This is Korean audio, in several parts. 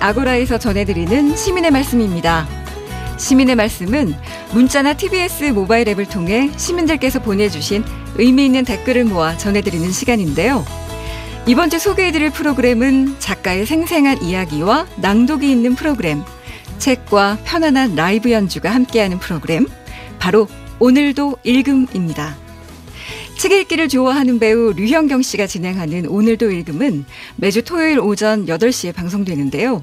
아고라에서 전해드리는 시민의 말씀입니다. 시민의 말씀은 문자나 TBS 모바일 앱을 통해 시민들께서 보내주신 의미 있는 댓글을 모아 전해드리는 시간인데요. 이번 주 소개해드릴 프로그램은 작가의 생생한 이야기와 낭독이 있는 프로그램, 책과 편안한 라이브 연주가 함께하는 프로그램, 바로 오늘도 읽음입니다. 책 읽기를 좋아하는 배우 류현경 씨가 진행하는 오늘도 읽음은 매주 토요일 오전 8시에 방송되는데요.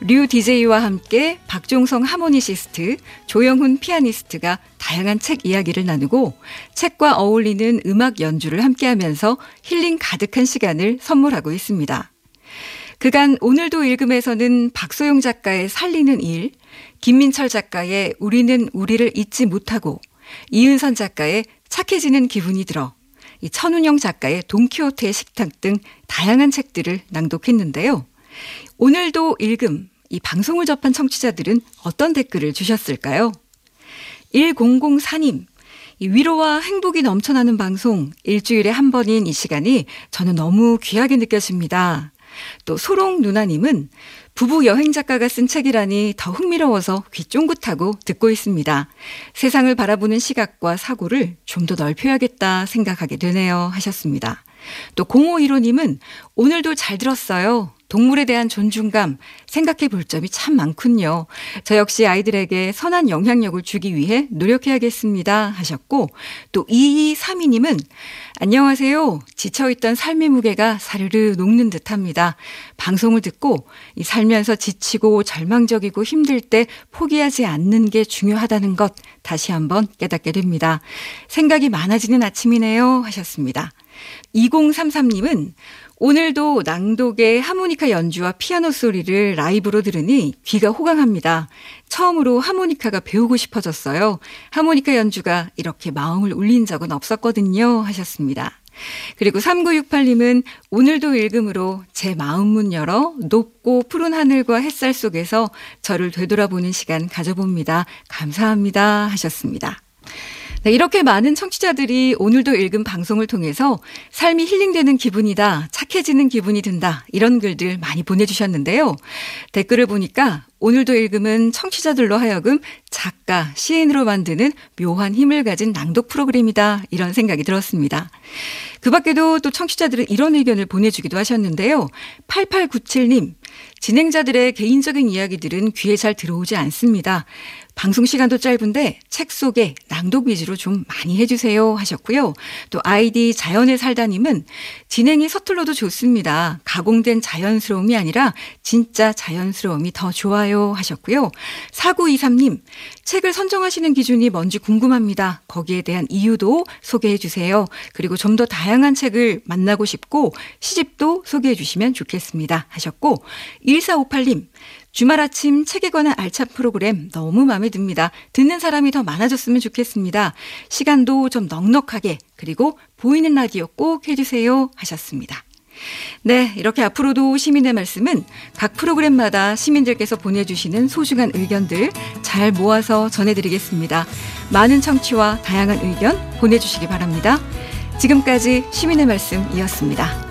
류 DJ와 함께 박종성 하모니시스트, 조영훈 피아니스트가 다양한 책 이야기를 나누고 책과 어울리는 음악 연주를 함께 하면서 힐링 가득한 시간을 선물하고 있습니다. 그간 오늘도 읽음에서는 박소영 작가의 살리는 일, 김민철 작가의 우리는 우리를 잊지 못하고 이은선 작가의 착해지는 기분이 들어 이 천운영 작가의 돈키호테의 식탁 등 다양한 책들을 낭독했는데요. 오늘도 읽음, 이 방송을 접한 청취자들은 어떤 댓글을 주셨을까요? 1004님, 위로와 행복이 넘쳐나는 방송, 일주일에 한 번인 이 시간이 저는 너무 귀하게 느껴집니다. 또 소롱 누나님은 부부 여행 작가가 쓴 책이라니 더 흥미로워서 귀 쫑긋하고 듣고 있습니다. 세상을 바라보는 시각과 사고를 좀 더 넓혀야겠다 생각하게 되네요 하셨습니다. 또 0515님은 오늘도 잘 들었어요. 동물에 대한 존중감 생각해 볼 점이 참 많군요. 저 역시 아이들에게 선한 영향력을 주기 위해 노력해야겠습니다. 하셨고 또 2232님은 안녕하세요. 지쳐있던 삶의 무게가 사르르 녹는 듯 합니다. 방송을 듣고 이 살면서 지치고 절망적이고 힘들 때 포기하지 않는 게 중요하다는 것 다시 한번 깨닫게 됩니다. 생각이 많아지는 아침이네요. 하셨습니다. 2033님은 오늘도 낭독의 하모니카 연주와 피아노 소리를 라이브로 들으니 귀가 호강합니다. 처음으로 하모니카가 배우고 싶어졌어요. 하모니카 연주가 이렇게 마음을 울린 적은 없었거든요. 하셨습니다. 그리고 3968님은 오늘도 읽음으로 제 마음 문 열어 높고 푸른 하늘과 햇살 속에서 저를 되돌아보는 시간 가져봅니다. 감사합니다. 하셨습니다. 네, 이렇게 많은 청취자들이 오늘도 읽은 방송을 통해서 삶이 힐링되는 기분이다, 착해지는 기분이 든다, 이런 글들 많이 보내주셨는데요. 댓글을 보니까 오늘도 읽음은 청취자들로 하여금 작가, 시인으로 만드는 묘한 힘을 가진 낭독 프로그램이다, 이런 생각이 들었습니다. 그 밖에도 또 청취자들은 이런 의견을 보내주기도 하셨는데요. 8897님, 진행자들의 개인적인 이야기들은 귀에 잘 들어오지 않습니다. 방송 시간도 짧은데 책 속에 낭독 위주로 좀 많이 해주세요 하셨고요. 또 아이디 자연의 살다님은 진행이 서툴러도 좋습니다. 가공된 자연스러움이 아니라 진짜 자연스러움이 더 좋아요 하셨고요. 4923님 책을 선정하시는 기준이 뭔지 궁금합니다. 거기에 대한 이유도 소개해 주세요. 그리고 좀 더 다양한 책을 만나고 싶고 시집도 소개해 주시면 좋겠습니다 하셨고 1458님 주말 아침 책에 관한 알찬 프로그램 너무 마음에 듭니다. 듣는 사람이 더 많아졌으면 좋겠습니다. 시간도 좀 넉넉하게 그리고 보이는 라디오 꼭 해주세요 하셨습니다. 네, 이렇게 앞으로도 시민의 말씀은 각 프로그램마다 시민들께서 보내주시는 소중한 의견들 잘 모아서 전해드리겠습니다. 많은 청취와 다양한 의견 보내주시기 바랍니다. 지금까지 시민의 말씀이었습니다.